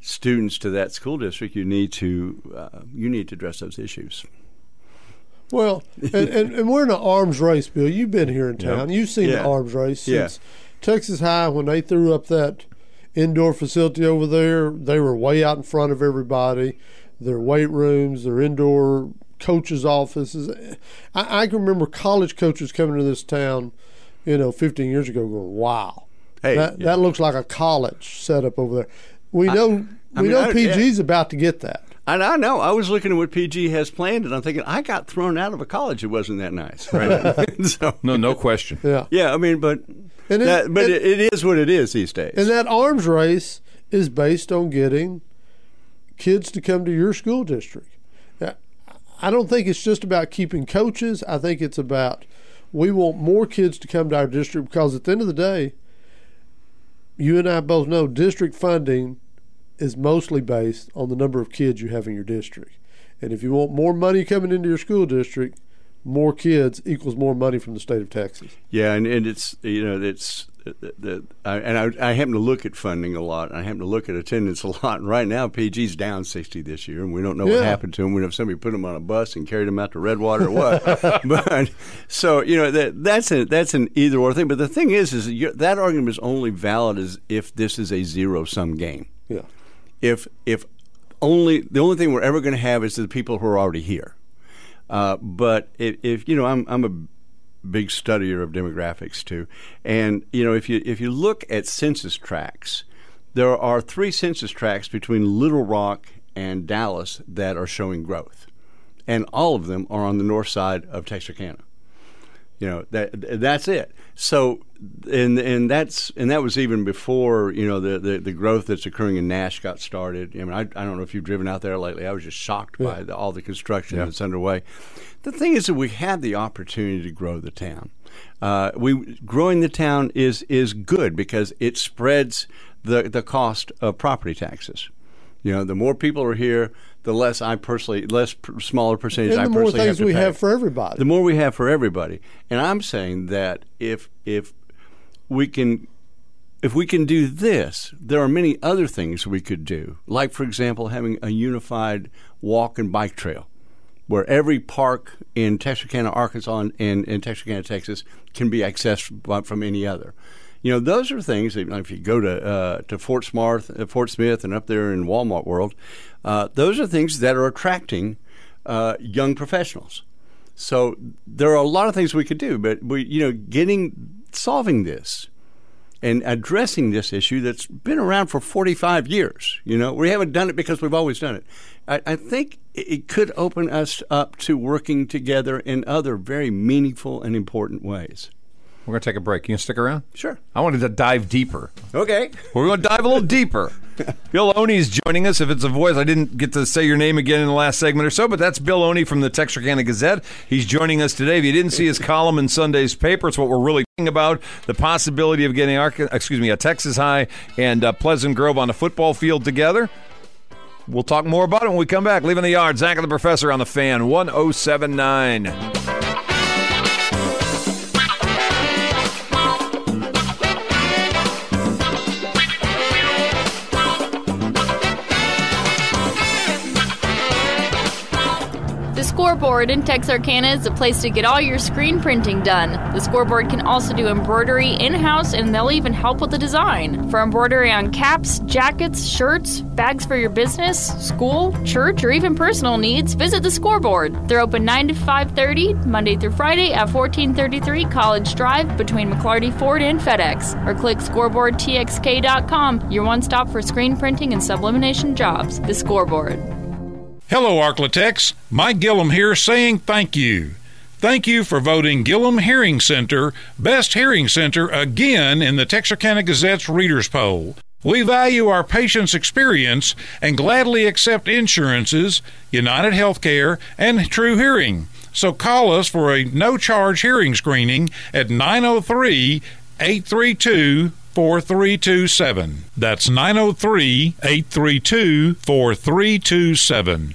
students to that school district, you need to uh, you need to address those issues. Well, and, and, and we're in an arms race, Bill. You've been here in town. You've seen Yeah. the arms race Yeah. Texas High when they threw up that indoor facility over there. They were way out in front of everybody. Their weight rooms, their indoor coaches' offices. I, I can remember college coaches coming to this town, you know, 15 years ago, going, "Wow, Hey, that, yeah. that looks like a college setup over there." We know I we mean, know I- yeah. PG's about to get that. And I know I was looking at what PG has planned, and I'm thinking I got thrown out of a college. It wasn't that nice, right? so, No, no question. Yeah. yeah, I mean, but And it- that, but and- it, it is what it is these days. And that arms race is based on getting kids to come to your school district. Uh, I don't think it's just about keeping coaches. I think it's about we want more kids to come to our district because at the end of the day, you and I both know district funding is mostly based on the number of kids you have in your district. And if you want more money coming into your school district, more kids equals more money from the state of Texas. Yeah, and, and it's you know it's the, the I, and I, I happen to look at funding a lot. and I happen to look at attendance a lot. And right now, PG's down sixty this year, and we don't know Yeah. what happened to him. We know if somebody put him on a bus and carried him out to Redwater or what. but so you know that that's a that's an either or thing. But the thing is, is that, that argument is only valid as if this is a zero sum game. Yeah. If if only the only thing we're ever going to have is the people who are already here. Uh, but if, if you know, I'm I'm a big studier of demographics too, and you know if you if you look at census tracts, there are three census tracts between Little Rock and Dallas that are showing growth, and all of them are on the north side of Texarkana. You know that that's it. So and and that's and that was even before you know the, the, the growth that's occurring in Nash got started. I mean, I, I don't know if you've driven out there lately. I was just shocked yeah. by the, all the construction yeah. that's underway. The thing is that we had the opportunity to grow the town. Uh, we growing the town is is good because it spreads the the cost of property taxes. You know, the more people are here, the less I personally, less smaller percentage and I personally have to the more things we pay. have for everybody. The more we have for everybody, and I'm saying that if if we can. If we can do this, there are many other things we could do. Like, for example, having a unified walk and bike trail where every park in Texarkana, Arkansas, and in Texarkana, Texas can be accessed from any other. You know, those are things that if you go to uh, to Fort Smith, uh, Fort Smith, and up there in Walmart World, uh, those are things that are attracting uh, young professionals. So there are a lot of things we could do, but we, you know, getting solving this and addressing this issue that's been around for 45 years. You know, we haven't done it because we've always done it. I, I think it could open us up to working together in other very meaningful and important ways. We're going to take a break. You Can you stick around? Sure. I wanted to dive deeper. Okay. We're going to dive a little deeper. Bill Owney's joining us. If it's a voice, I didn't get to say your name again in the last segment or so, but that's Bill Owney from the Texarkana Gazette. He's joining us today. If you didn't see his column in Sunday's paper, it's what we're really talking about the possibility of getting, excuse me, a Texas High and uh, Pleasant Grove on a football field together. We'll talk more about it when we come back. Leaving the yard, Zach and the Professor on the fan 1079. Scoreboard in Texarkana is the place to get all your screen printing done. The Scoreboard can also do embroidery in house and they'll even help with the design. For embroidery on caps, jackets, shirts, bags for your business, school, church, or even personal needs, visit the Scoreboard. They're open 9 to 5:30 Monday through Friday at 1433 College Drive between McLarty Ford and FedEx. Or click scoreboardtxk.com, your one stop for screen printing and sublimation jobs. The Scoreboard. Hello, Arklatex. Mike Gillum here saying thank you. Thank you for voting Gillum Hearing Center Best Hearing Center again in the Texarkana Gazette's Readers Poll. We value our patients' experience and gladly accept insurances, United Healthcare, and True Hearing. So call us for a no charge hearing screening at 903 832 4327. That's 903 832 4327.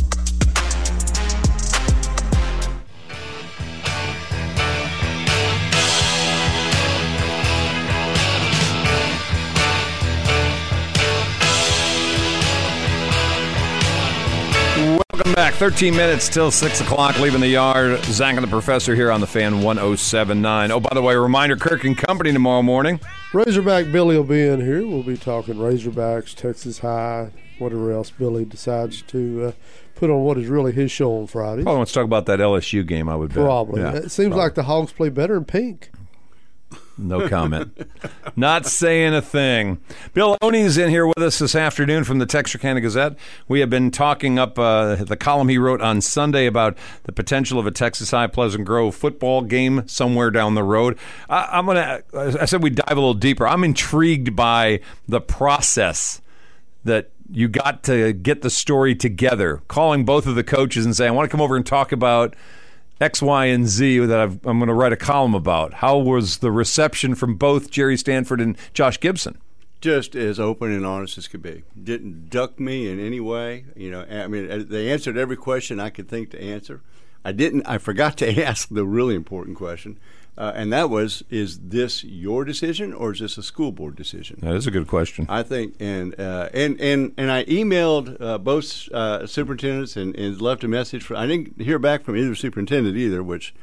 Welcome back. 13 minutes till 6 o'clock, leaving the yard. Zach and the Professor here on the fan 1079. Oh, by the way, reminder Kirk and Company tomorrow morning. Razorback Billy will be in here. We'll be talking Razorbacks, Texas High, whatever else Billy decides to uh, put on what is really his show on Friday. Probably wants to talk about that LSU game, I would bet. Probably. Yeah, it seems probably. like the Hogs play better in pink. No comment. Not saying a thing. Bill Owney's in here with us this afternoon from the Texarkana Gazette. We have been talking up uh, the column he wrote on Sunday about the potential of a Texas High Pleasant Grove football game somewhere down the road. I, am gonna. I said we dive a little deeper. I'm intrigued by the process that you got to get the story together, calling both of the coaches and saying, "I want to come over and talk about." X, Y, and Z that i am going to write a column about. How was the reception from both Jerry Stanford and Josh Gibson? Just as open and honest as could be. Didn't duck me in any way. You know, I mean, uh, they answered every question I could think to answer. I didn't. I forgot to ask the really important question. Uh, and that was, is this your decision or is this a school board decision? That is a good question. I think, and uh, and and and I emailed uh, both uh, superintendents and, and left a message for. I didn't hear back from either superintendent either, which.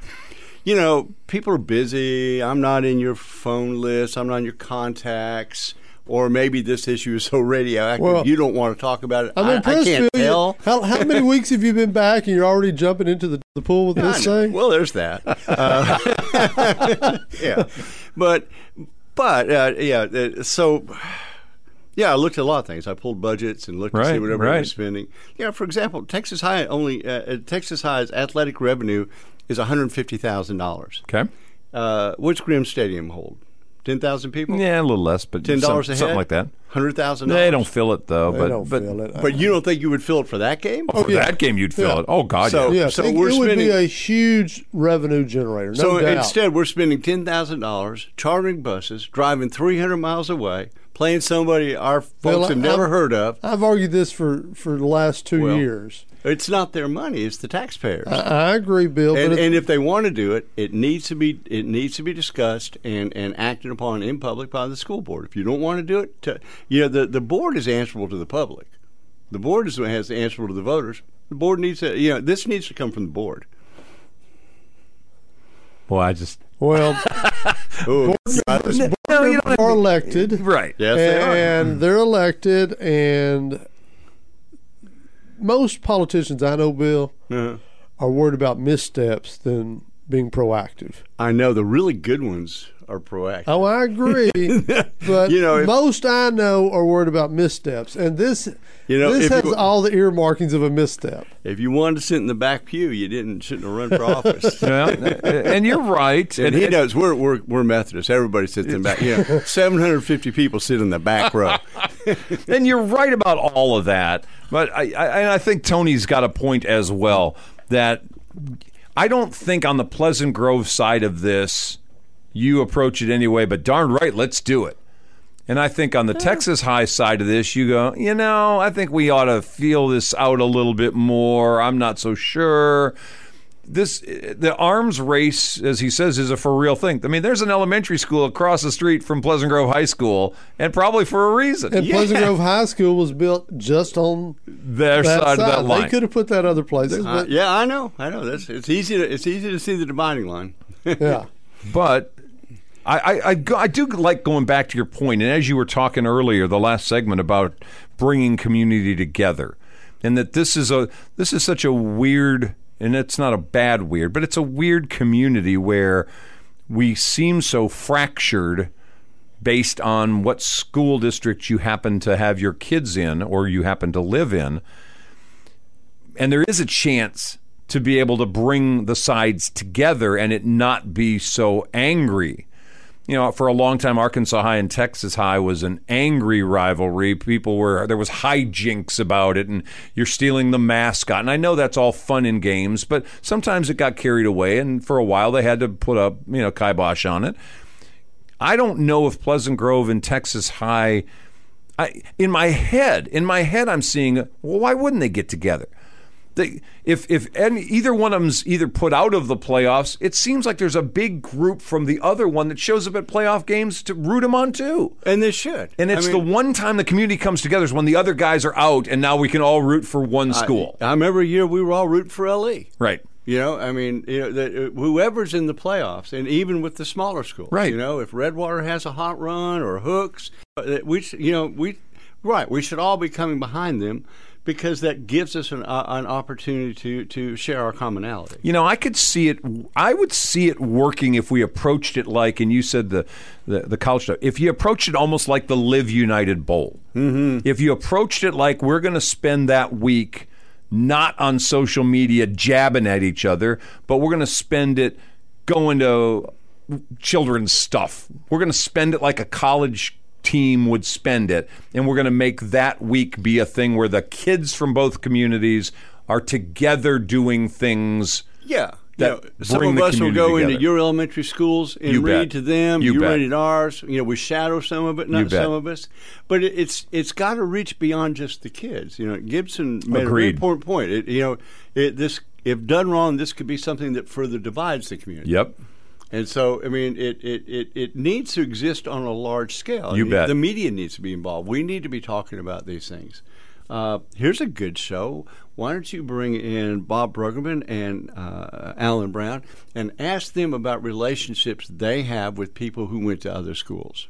You know, people are busy. I'm not in your phone list. I'm not in your contacts. Or maybe this issue is so radioactive Well, you don't want to talk about it. I'm I, I can't Bill. Tell. How, how many weeks have you been back and you're already jumping into the, the pool with this thing? Well, there's that. Uh, yeah, but but uh, yeah. uh, So yeah, I looked at a lot of things. I pulled budgets and looked to see Right, what everybody was spending. Yeah, for example, Texas High only uh, uh, Texas High's athletic revenue is one hundred fifty thousand dollars. Okay. Uh, what's Grimm Stadium hold? Ten thousand people. Yeah, a little less, but ten dollars some- a head, something like that. Hundred thousand. They don't fill it though, They but don't but feel it. But you don't think you would fill it for that game? Oh, for oh, that game you'd fill Yeah. it. Oh God, So- yeah. yeah, so it, we're it would be spending- a huge revenue generator. No so doubt. instead, we're spending ten thousand dollars chartering buses, driving three hundred miles away, playing somebody our folks Well, have never I've- heard of. I've argued this for, for the last two Well, years. It's not their money; it's the taxpayers. I, I agree, Bill. and, and if they want to do it, it needs to be it needs to be discussed and, and acted upon in public by the school board. If you don't want to do it, to, you know the, the board is answerable to the public. The board is has answerable to the voters. The board needs to you know this needs to come from the board. Well, I just well, Ooh, no, you don't are elected, right. yes, they are. and they're elected, and most politicians I know, Bill, Uh-huh. are worried about missteps than being proactive. I know the really good ones are proactive. Oh, I agree, but You know, if- most I know are worried about missteps, and this You know, this has you- all the earmarkings of a misstep. If you wanted to sit in the back pew, you didn't shouldn't have run for office. Yeah, and you're right. And he knows we're we're we're Methodist. Everybody sits in the back. You know, seven hundred fifty people sit in the back row. and you're right about all of that. But I, I, and I think Tony's got a point as well that I don't think on the Pleasant Grove side of this you approach it anyway. But darn right, let's do it. And I think on the Texas High side of this, you go, you know, I think we ought to feel this out a little bit more. I'm not so sure. This the arms race, as he says, is a for real thing. I mean, there's an elementary school across the street from Pleasant Grove High School, and probably for a reason. And Pleasant Grove High School was built just on their that side, of that line. They could have put that other place. Uh, but yeah, I know, I know. That's it's easy to it's easy to see the dividing line. yeah. But I, I, I, I do like going back to your point, and as you were talking earlier, the last segment about bringing community together, and that this is a this is such a weird, and it's not a bad weird, but it's a weird community where we seem so fractured based on what school district you happen to have your kids in or you happen to live in and there is a chance to be able to bring the sides together and it not be so angry. You know, for a long time, Arkansas High and Texas High was an angry rivalry. People were there was hijinks about it, and you're stealing the mascot. And I know that's all fun in games, but sometimes it got carried away, and for a while they had to put up you know kibosh on it. I don't know if Pleasant Grove and Texas High. I, in my head, in my head, I'm seeing. Well, why wouldn't they get together? They, if if any, either one of them's either put out of the playoffs, it seems like there's a big group from the other one that shows up at playoff games to root them on too. And they should. And it's I mean- the one time the community comes together is when the other guys are out, and now we can all root for one school. I, I remember a year we were all rooting for LE. right. You know, I mean, you know, the, uh, whoever's in the playoffs, and even with the smaller schools, Right. You know, if Redwater has a hot run or Hooks, uh, we, you know, we, right, we should all be coming behind them because that gives us an, uh, an opportunity to to share our commonality. You know, I could see it. I would see it working if we approached it like, and you said the the, the college stuff. If you approached it almost like the Live United Bowl. Mm-hmm. If you approached it like we're going to spend that week not on social media jabbing at each other, but we're going to spend it going to children's stuff. We're going to spend it like a college team would spend it, and we're going to make that week be a thing where the kids from both communities are together doing things. Yeah. that you know, some of us will go into your elementary schools and You read bet. to them. You bet. read at ours. You know, we shadow some of it, You not some of us. But it, it's it's got to reach beyond just the kids. You know, Gibson made a very important point. It, you know, it, this if done wrong, this could be something that further divides the community. Yep. And so, I mean, it, it, it, it needs to exist on a large scale. You I mean, bet. The media needs to be involved. We need to be talking about these things. Uh, here's a good show. Why don't you bring in Bob Bruggeman and uh, Alan Brown and ask them about relationships they have with people who went to other schools?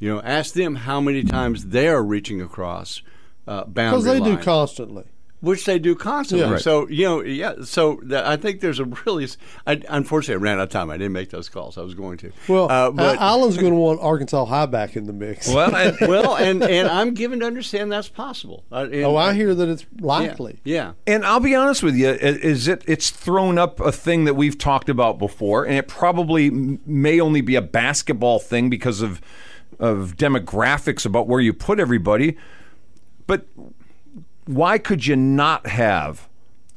You know, ask them how many times they are reaching across uh, boundary Because they do constantly. Which they do constantly. Yeah. Right. So you know, yeah. So th- I think there's a really. I, unfortunately, I ran out of time. I didn't make those calls. I was going to. Well, uh, but Al- Alan's going to want Arkansas High back in the mix. Well, and, well, and and I'm given to understand that's possible. Uh, and- oh, I hear that it's likely. Yeah. And I'll be honest with you, is it? It's thrown up a thing that we've talked about before, and it probably may only be a basketball thing because of of demographics about where you put everybody. But why could you not have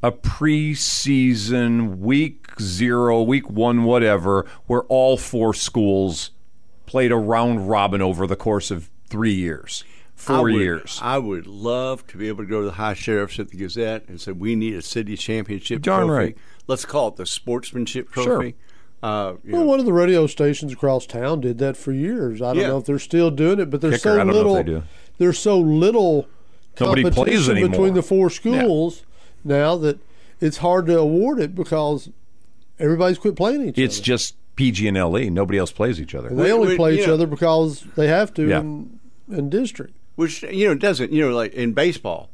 a preseason week zero, week one, whatever, where all four schools played a round robin over the course of three years, I four would- years? I would love to be able to go to the high sheriffs at the Gazette and say we need a city championship Darn trophy. right. Let's call it the sportsmanship Sure. trophy. Uh, Well, know, one of the radio stations across town did that for years. I don't Yeah. know if they're still doing it, but there's Kicker, so I don't know if little. they do. There's so little Nobody plays anymore. between the four schools now that it's hard to award it because everybody's quit playing each It's other. It's just PG and LE. Nobody else plays each other. And they only we- play each know- other because they have to Yeah. in, in district. which you know it doesn't you know like in baseball,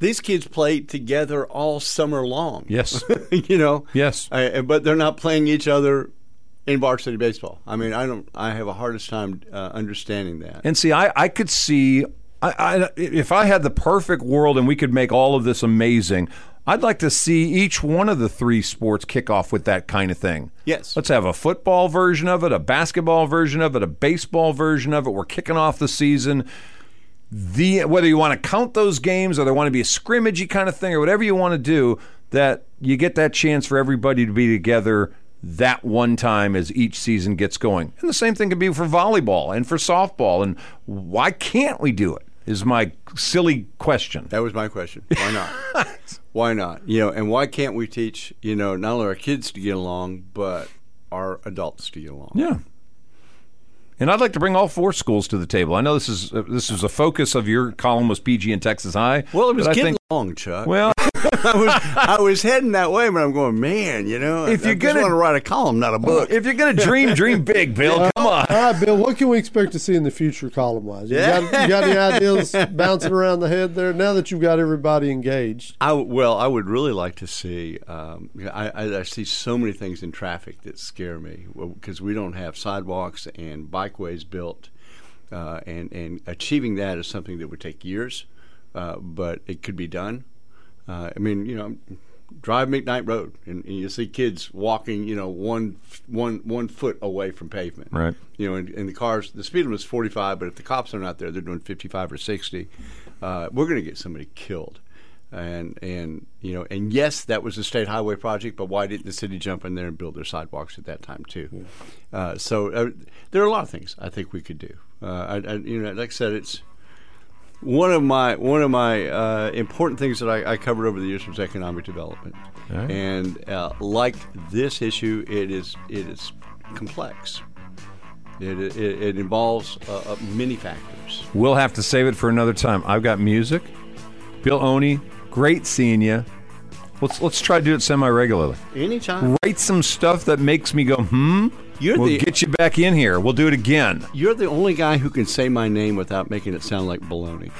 these kids play together all summer long. Yes. you know. Yes. Uh, but they're not playing each other in varsity baseball. I mean, I don't. I have a hardest time uh, understanding that. And see, I, I could see, I, I, if I had the perfect world and we could make all of this amazing, I'd like to see each one of the three sports kick off with that kind of thing. Yes. Let's have a football version of it, a basketball version of it, a baseball version of it. We're kicking off the season. The whether you want to count those games or they want to be a scrimmagey kind of thing or whatever you want to do, that you get that chance for everybody to be together that one time as each season gets going. And the same thing can be for volleyball and for softball. And why can't we do it? Is my silly question. That was my question. Why not? why not? You know, and why can't we teach? You know, not only our kids to get along, but our adults to get along. Yeah. And I'd like to bring all four schools to the table. I know this is uh, this is a focus of your column was PG and Texas High. Well, it was but I long, Chuck. well, I was I was heading that way, but I'm going, man. You know, If I, you're I gonna- want to write a column, not a book. if you're gonna dream, dream big, Bill. Come on. All right, Bill. What can we expect to see in the future, column wise? You, Yeah. got, you got any ideas bouncing around the head there? Now that you've got everybody engaged, I w- well, I would really like to see. Um, I, I, I see so many things in traffic that scare me because we don't have sidewalks and bikeways built, uh, and and achieving that is something that would take years, uh, but it could be done. Uh, I mean, you know, drive McKnight Road, and, and you see kids walking, you know, one one one foot away from pavement. Right. You know, and, and the cars, the speed limit is 45, but if the cops are not there, they're doing 55 or 60. Uh, we're going to get somebody killed. And and you know, and yes, that was a state highway project, but why didn't the city jump in there and build their sidewalks at that time too? Uh, so uh, there are a lot of things I think we could do. Uh, I, I, you know, like I said, it's one of my one of my uh, important things that I, I covered over the years was economic development, right. and uh, like this issue, it is it is complex. It it, it involves uh, uh, many factors. We'll have to save it for another time. I've got music. Bill Owney, great seeing you. Let's let's try to do it semi regularly. Anytime Write some stuff that makes me go hmm. You're we'll the- get you back in here. We'll do it again. you're the only guy who can say my name without making it sound like baloney.